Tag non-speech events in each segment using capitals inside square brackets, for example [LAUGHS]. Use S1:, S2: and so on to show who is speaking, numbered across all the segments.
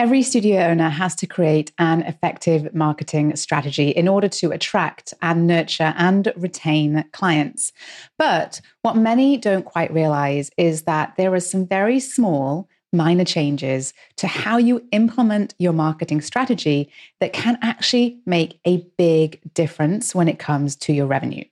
S1: Every studio owner has to create an effective marketing strategy in order to attract and nurture and retain clients. But what many don't quite realize is that there are some very small, minor changes to how you implement your marketing strategy that can actually make a big difference when it comes to your revenue.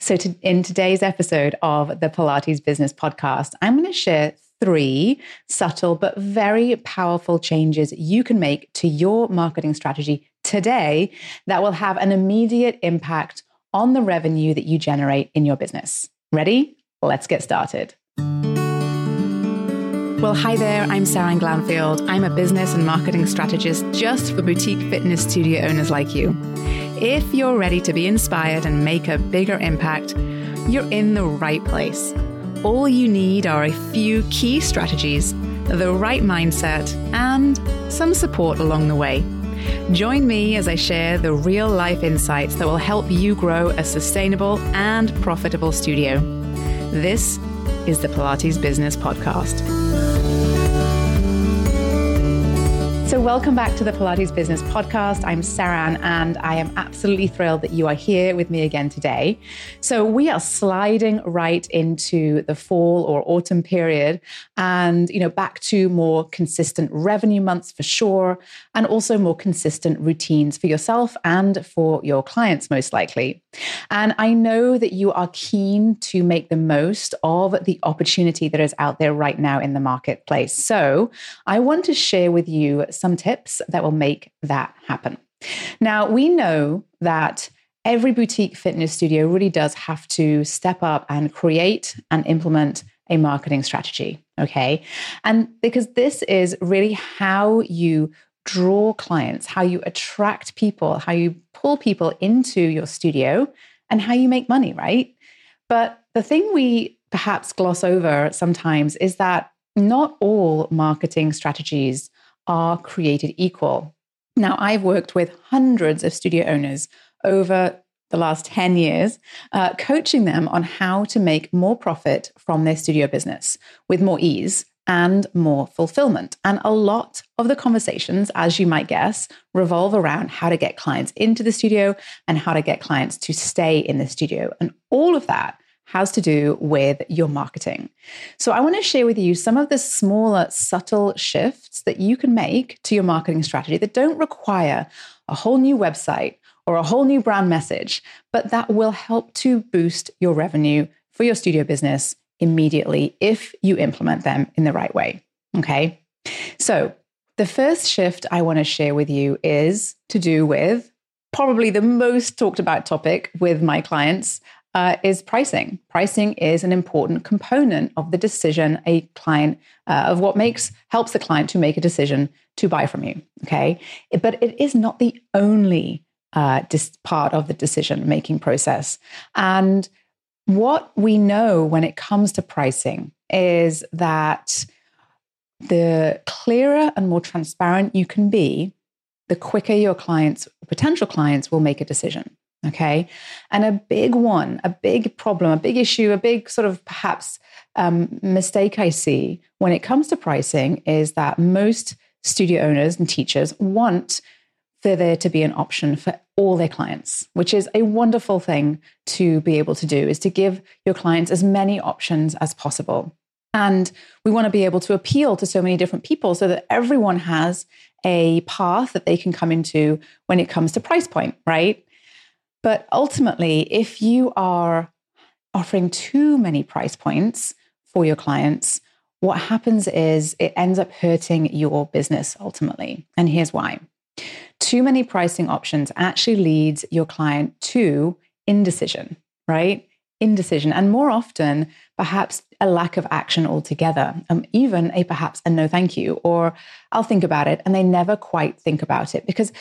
S1: So, to, in today's episode of the Pilates Business Podcast, I'm going to share three subtle but very powerful changes you can make to your marketing strategy today that will have an immediate impact on the revenue that you generate in your business. Ready? Let's get started. Well, hi there. I'm Sarah Glanfield. I'm a business and marketing strategist just for boutique fitness studio owners like you. If you're ready to be inspired and make a bigger impact, you're in the right place. All you need are a few key strategies, the right mindset, and some support along the way. Join me as I share the real life insights that will help you grow a sustainable and profitable studio. This is the Pilates Business Podcast. So, welcome back to the Pilates Business Podcast. I'm Saran, and I am absolutely thrilled that you are here with me again today. So, we are sliding right into the fall or autumn period, and you know, back to more consistent revenue months for sure, and also more consistent routines for yourself and for your clients, most likely. And I know that you are keen to make the most of the opportunity that is out there right now in the marketplace. So, I want to share with you some tips that will make that happen. Now, we know that every boutique fitness studio really does have to step up and create and implement a marketing strategy. Okay. And because this is really how you draw clients, how you attract people, how you pull people into your studio, and how you make money, right? But the thing we perhaps gloss over sometimes is that not all marketing strategies are created equal. Now, I've worked with hundreds of studio owners over the last 10 years, uh, coaching them on how to make more profit from their studio business with more ease and more fulfillment. And a lot of the conversations, as you might guess, revolve around how to get clients into the studio and how to get clients to stay in the studio. And all of that has to do with your marketing. So, I want to share with you some of the smaller, subtle shifts that you can make to your marketing strategy that don't require a whole new website or a whole new brand message, but that will help to boost your revenue for your studio business immediately if you implement them in the right way. Okay. So, the first shift I want to share with you is to do with probably the most talked about topic with my clients uh, is pricing. Pricing is an important component of the decision a client uh, of what makes helps the client to make a decision to buy from you. Okay, but it is not the only uh, dis- part of the decision making process. And what we know when it comes to pricing is that the clearer and more transparent you can be, the quicker your clients, potential clients, will make a decision. Okay. And a big one, a big problem, a big issue, a big sort of perhaps um, mistake I see when it comes to pricing is that most studio owners and teachers want for there to be an option for all their clients, which is a wonderful thing to be able to do, is to give your clients as many options as possible. And we want to be able to appeal to so many different people so that everyone has a path that they can come into when it comes to price point, right? But ultimately, if you are offering too many price points for your clients, what happens is it ends up hurting your business ultimately. And here's why too many pricing options actually leads your client to indecision, right? Indecision. And more often, perhaps a lack of action altogether, um, even a perhaps a no thank you, or I'll think about it. And they never quite think about it because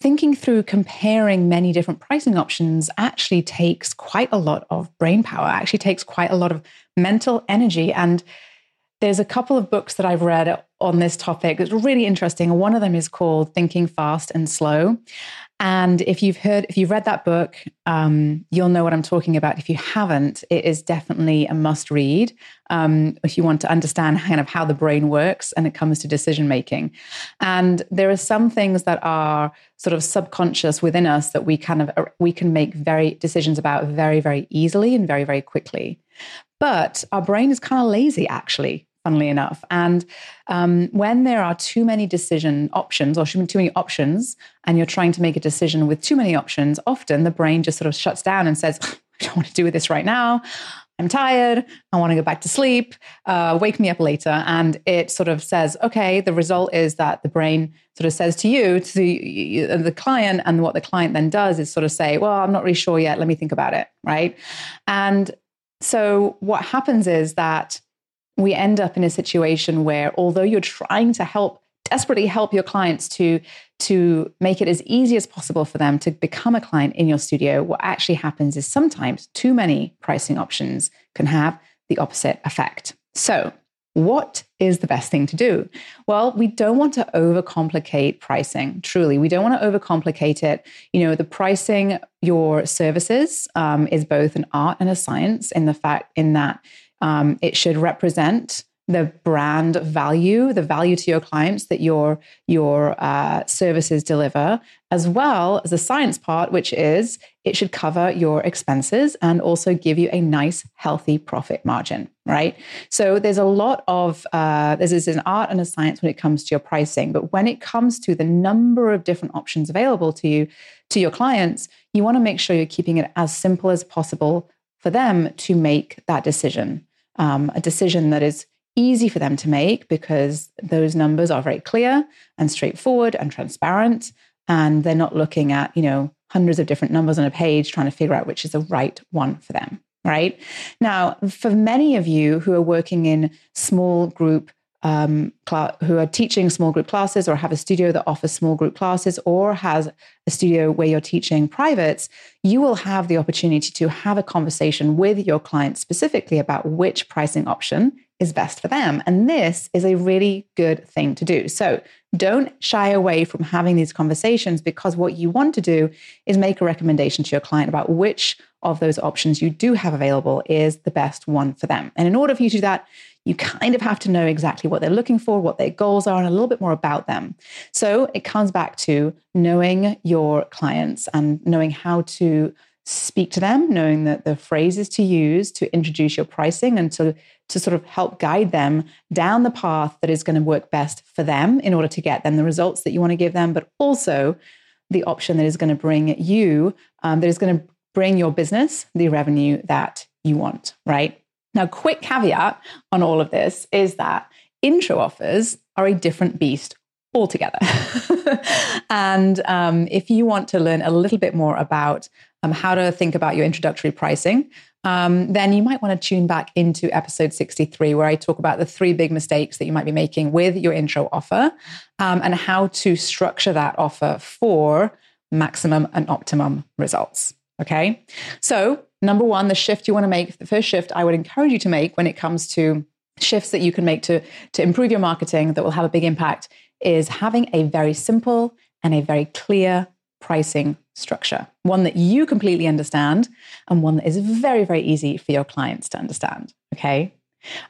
S1: thinking through comparing many different pricing options actually takes quite a lot of brain power, actually takes quite a lot of mental energy. And there's a couple of books that I've read on this topic. It's really interesting. One of them is called Thinking Fast and Slow. And if you've heard, if you've read that book, um, you'll know what I'm talking about. If you haven't, it is definitely a must read um, if you want to understand kind of how the brain works and it comes to decision making. And there are some things that are sort of subconscious within us that we kind of we can make very decisions about very very easily and very very quickly. But our brain is kind of lazy actually funnily enough. And um, when there are too many decision options or too many options, and you're trying to make a decision with too many options, often the brain just sort of shuts down and says, I don't want to do this right now. I'm tired. I want to go back to sleep. Uh, wake me up later. And it sort of says, okay, the result is that the brain sort of says to you, to the, the client, and what the client then does is sort of say, well, I'm not really sure yet. Let me think about it. Right. And so what happens is that we end up in a situation where although you're trying to help desperately help your clients to to make it as easy as possible for them to become a client in your studio what actually happens is sometimes too many pricing options can have the opposite effect so what is the best thing to do? Well, we don't want to overcomplicate pricing. Truly, we don't want to overcomplicate it. You know, the pricing your services um, is both an art and a science in the fact in that um, it should represent the brand value, the value to your clients that your your uh, services deliver, as well as the science part, which is it should cover your expenses and also give you a nice, healthy profit margin. Right. So there's a lot of uh, there's an art and a science when it comes to your pricing, but when it comes to the number of different options available to you to your clients, you want to make sure you're keeping it as simple as possible for them to make that decision. Um, a decision that is easy for them to make because those numbers are very clear and straightforward and transparent and they're not looking at you know hundreds of different numbers on a page trying to figure out which is the right one for them right? Now for many of you who are working in small group um, cl- who are teaching small group classes or have a studio that offers small group classes or has a studio where you're teaching privates, you will have the opportunity to have a conversation with your client specifically about which pricing option is best for them. And this is a really good thing to do. So don't shy away from having these conversations because what you want to do is make a recommendation to your client about which of those options you do have available is the best one for them. And in order for you to do that, you kind of have to know exactly what they're looking for, what their goals are, and a little bit more about them. So it comes back to knowing your clients and knowing how to speak to them, knowing that the phrases to use to introduce your pricing and to, to sort of help guide them down the path that is going to work best for them in order to get them the results that you want to give them, but also the option that is going to bring you, um, that is going to bring your business the revenue that you want, right? Now, quick caveat on all of this is that intro offers are a different beast altogether. [LAUGHS] and um, if you want to learn a little bit more about um, how to think about your introductory pricing, um, then you might want to tune back into episode 63, where I talk about the three big mistakes that you might be making with your intro offer um, and how to structure that offer for maximum and optimum results. Okay. So, number one, the shift you want to make, the first shift I would encourage you to make when it comes to shifts that you can make to, to improve your marketing that will have a big impact is having a very simple and a very clear pricing structure, one that you completely understand and one that is very, very easy for your clients to understand. Okay.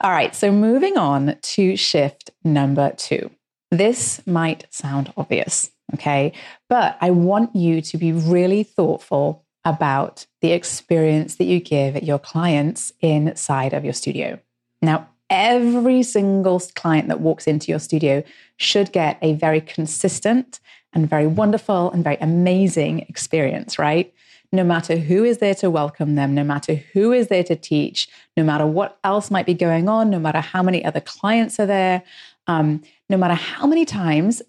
S1: All right. So, moving on to shift number two. This might sound obvious. Okay. But I want you to be really thoughtful about the experience that you give your clients inside of your studio. Now, every single client that walks into your studio should get a very consistent and very wonderful and very amazing experience, right? No matter who is there to welcome them, no matter who is there to teach, no matter what else might be going on, no matter how many other clients are there, um, no matter how many times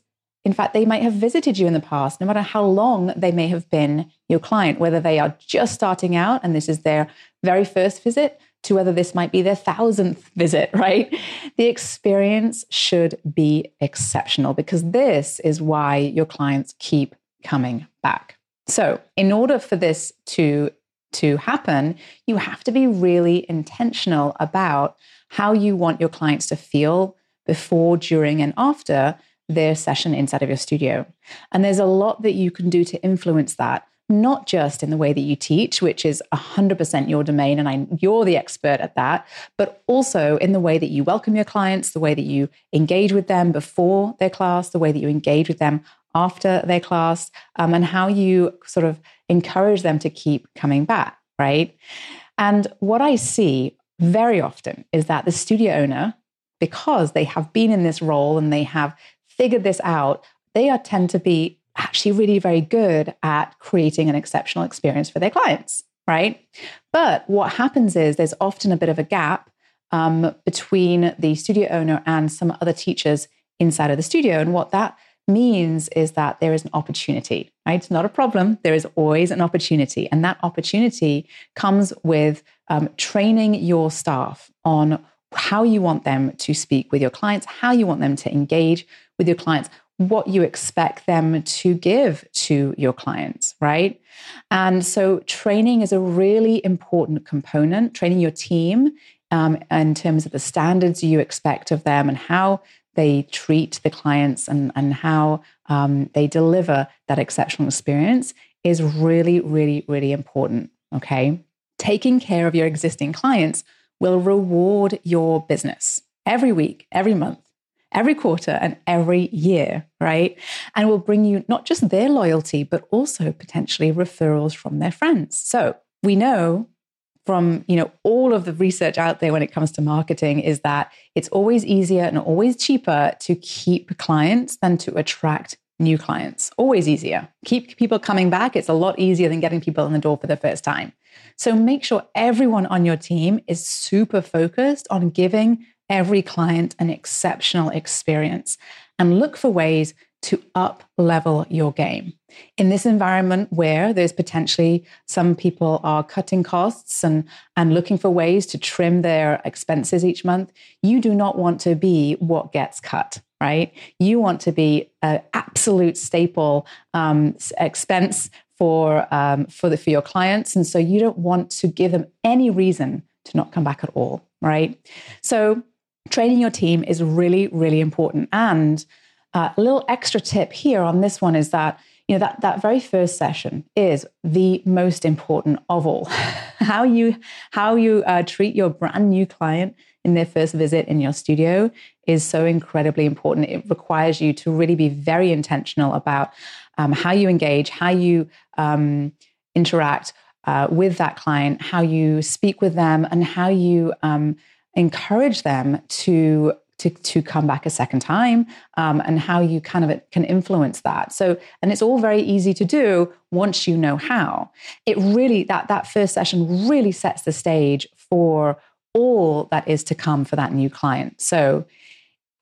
S1: in fact, they might have visited you in the past, no matter how long they may have been your client, whether they are just starting out and this is their very first visit to whether this might be their thousandth visit, [LAUGHS] right? The experience should be exceptional because this is why your clients keep coming back. So, in order for this to to happen, you have to be really intentional about how you want your clients to feel before, during, and after their session inside of your studio. And there's a lot that you can do to influence that not just in the way that you teach, which is 100% your domain, and I, you're the expert at that, but also in the way that you welcome your clients, the way that you engage with them before their class, the way that you engage with them after their class, um, and how you sort of encourage them to keep coming back, right? And what I see very often is that the studio owner, because they have been in this role and they have figured this out, they are tend to be actually really very good at creating an exceptional experience for their clients, right? But what happens is there's often a bit of a gap um, between the studio owner and some other teachers inside of the studio. And what that means is that there is an opportunity, right? It's not a problem. There is always an opportunity. And that opportunity comes with um, training your staff on how you want them to speak with your clients, how you want them to engage with your clients, what you expect them to give to your clients, right? And so training is a really important component, training your team um, in terms of the standards you expect of them and how they treat the clients and, and how um, they deliver that exceptional experience is really, really, really important. Okay. Taking care of your existing clients will reward your business every week, every month every quarter and every year, right? And will bring you not just their loyalty, but also potentially referrals from their friends. So we know from you know all of the research out there when it comes to marketing is that it's always easier and always cheaper to keep clients than to attract new clients always easier keep people coming back it's a lot easier than getting people in the door for the first time so make sure everyone on your team is super focused on giving every client an exceptional experience and look for ways to up level your game. In this environment where there's potentially some people are cutting costs and, and looking for ways to trim their expenses each month, you do not want to be what gets cut, right? You want to be an absolute staple um, expense for, um, for, the, for your clients. And so you don't want to give them any reason to not come back at all, right? So training your team is really, really important. And uh, a little extra tip here on this one is that you know that that very first session is the most important of all. [LAUGHS] how you how you uh, treat your brand new client in their first visit in your studio is so incredibly important. It requires you to really be very intentional about um, how you engage, how you um, interact uh, with that client, how you speak with them, and how you um, encourage them to to, to come back a second time um, and how you kind of can influence that. So and it's all very easy to do once you know how. It really that that first session really sets the stage for all that is to come for that new client. So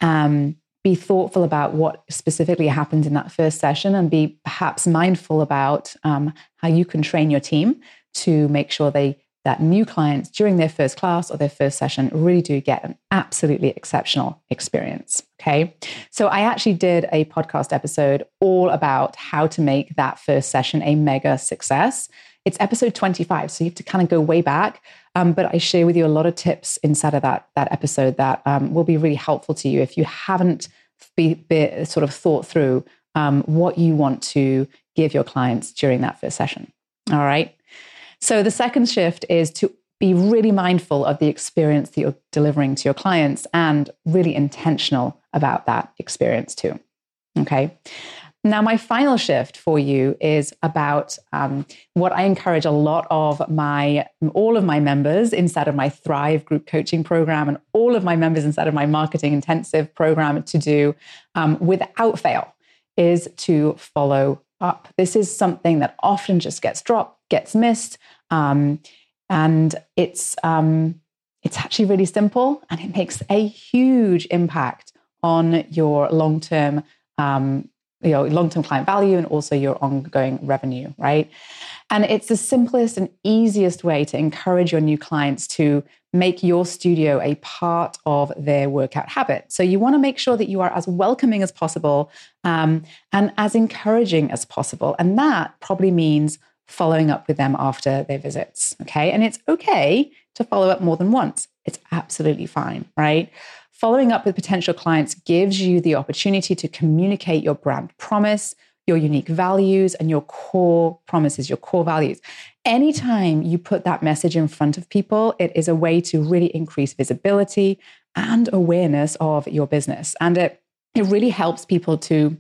S1: um, be thoughtful about what specifically happens in that first session and be perhaps mindful about um, how you can train your team to make sure they that new clients during their first class or their first session really do get an absolutely exceptional experience. Okay. So I actually did a podcast episode all about how to make that first session a mega success. It's episode 25. So you have to kind of go way back. Um, but I share with you a lot of tips inside of that, that episode that um, will be really helpful to you if you haven't be, be sort of thought through um, what you want to give your clients during that first session. All right. So the second shift is to be really mindful of the experience that you're delivering to your clients and really intentional about that experience too. Okay. Now, my final shift for you is about um, what I encourage a lot of my, all of my members inside of my Thrive group coaching program and all of my members inside of my marketing intensive program to do um, without fail is to follow up. This is something that often just gets dropped, gets missed. Um, and it's um, it's actually really simple, and it makes a huge impact on your long term um, you know long term client value and also your ongoing revenue, right? And it's the simplest and easiest way to encourage your new clients to make your studio a part of their workout habit. So you want to make sure that you are as welcoming as possible um, and as encouraging as possible, and that probably means following up with them after their visits. Okay. And it's okay to follow up more than once. It's absolutely fine, right? following up with potential clients gives you the opportunity to communicate your brand promise, your unique values, and your core promises, your core values. Anytime you put that message in front of people, it is a way to really increase visibility and awareness of your business. And it, it really helps people to,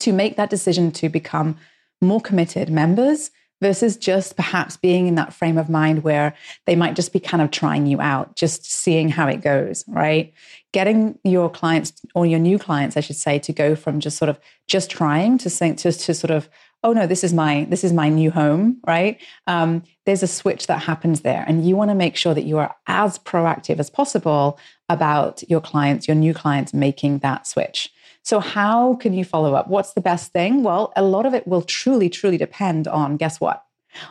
S1: to make that decision to become more committed members versus just perhaps being in that frame of mind where they might just be kind of trying you out, just seeing how it goes, right? Getting your clients or your new clients, I should say, to go from just sort of just trying to think to, to sort of, oh no, this is my this is my new home, right? Um, there's a switch that happens there, and you want to make sure that you are as proactive as possible about your clients, your new clients making that switch. So, how can you follow up? What's the best thing? Well, a lot of it will truly, truly depend on guess what?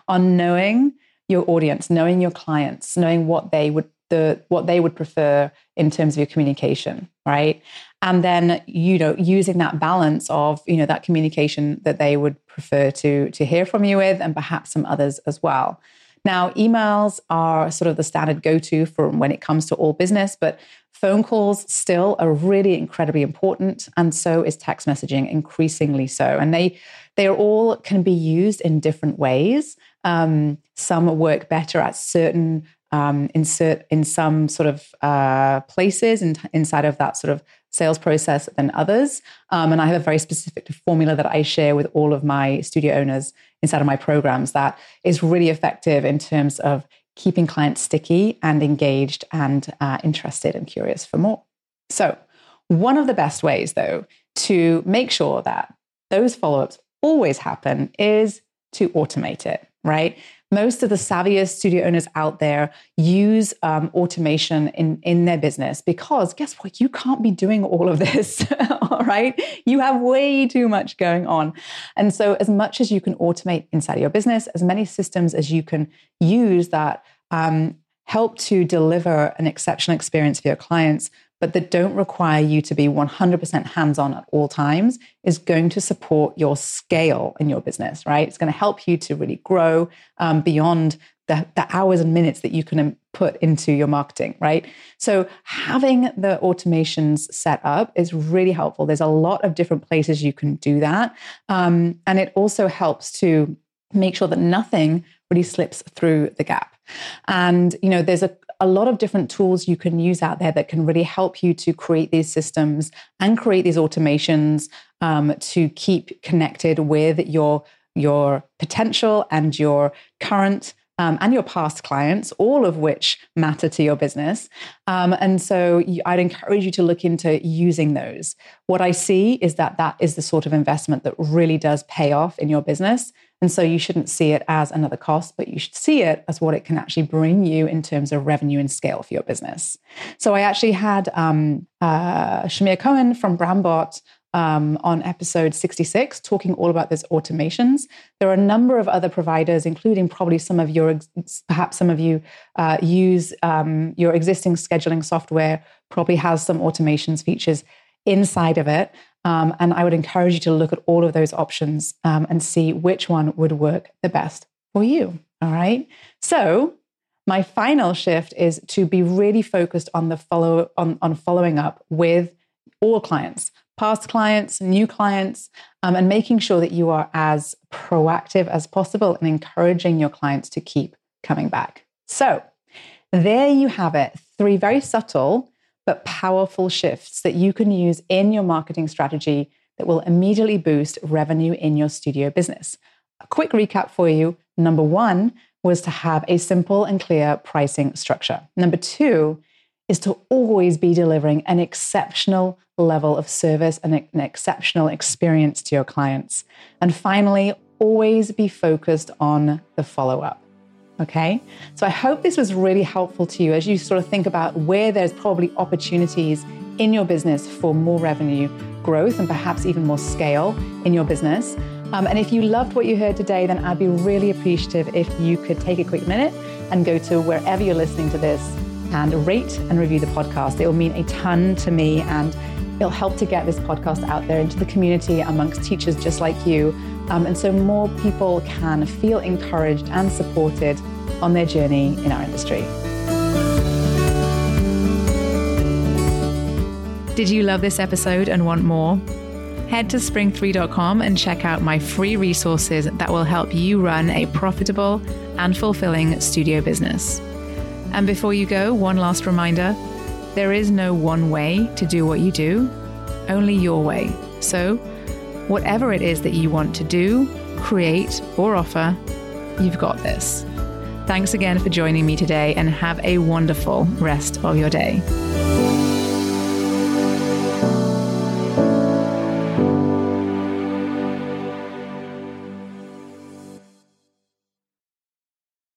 S1: On knowing your audience, knowing your clients, knowing what they would the what they would prefer in terms of your communication, right? And then you know using that balance of you know that communication that they would prefer to to hear from you with, and perhaps some others as well. Now, emails are sort of the standard go to for when it comes to all business, but phone calls still are really incredibly important. And so is text messaging, increasingly so. And they, they are all can be used in different ways. Um, some work better at certain um, insert in some sort of uh, places in, inside of that sort of sales process than others. Um, and I have a very specific formula that I share with all of my studio owners inside of my programs that is really effective in terms of keeping clients sticky and engaged and uh, interested and curious for more. So, one of the best ways, though, to make sure that those follow ups always happen is to automate it, right? most of the savviest studio owners out there use um, automation in, in their business because guess what? You can't be doing all of this, [LAUGHS] all right? You have way too much going on. And so, as much as you can automate inside your business, as many systems as you can use that um, help to deliver an exceptional experience for your clients, but that don't require you to be 100% hands on at all times is going to support your scale in your business, right? It's going to help you to really grow um, beyond the, the hours and minutes that you can put into your marketing, right? So having the automations set up is really helpful. There's a lot of different places you can do that. Um, and it also helps to make sure that nothing really slips through the gap. And, you know, there's a, a lot of different tools you can use out there that can really help you to create these systems and create these automations um, to keep connected with your your potential and your current um, and your past clients, all of which matter to your business. Um, and so I'd encourage you to look into using those. What I see is that that is the sort of investment that really does pay off in your business. And so you shouldn't see it as another cost, but you should see it as what it can actually bring you in terms of revenue and scale for your business. So I actually had um, uh, Shamir Cohen from Brandbot um, on episode 66, talking all about those automations. There are a number of other providers, including probably some of your, perhaps some of you uh, use um, your existing scheduling software, probably has some automations features inside of it. Um, and I would encourage you to look at all of those options um, and see which one would work the best for you. All right. So, my final shift is to be really focused on the follow on, on following up with all clients past clients, new clients, um, and making sure that you are as proactive as possible and encouraging your clients to keep coming back. So, there you have it three very subtle but powerful shifts that you can use in your marketing strategy that will immediately boost revenue in your studio business. A quick recap for you number one was to have a simple and clear pricing structure. Number two is to always be delivering an exceptional level of service and an exceptional experience to your clients. And finally, always be focused on the follow up. Okay, so I hope this was really helpful to you as you sort of think about where there's probably opportunities in your business for more revenue growth and perhaps even more scale in your business. Um, and if you loved what you heard today, then I'd be really appreciative if you could take a quick minute and go to wherever you're listening to this and rate and review the podcast. It will mean a ton to me and it'll help to get this podcast out there into the community amongst teachers just like you. Um, and so more people can feel encouraged and supported on their journey in our industry. Did you love this episode and want more? Head to spring3.com and check out my free resources that will help you run a profitable and fulfilling studio business. And before you go, one last reminder there is no one way to do what you do, only your way. So, whatever it is that you want to do, create, or offer, you've got this. Thanks again for joining me today and have a wonderful rest of your day.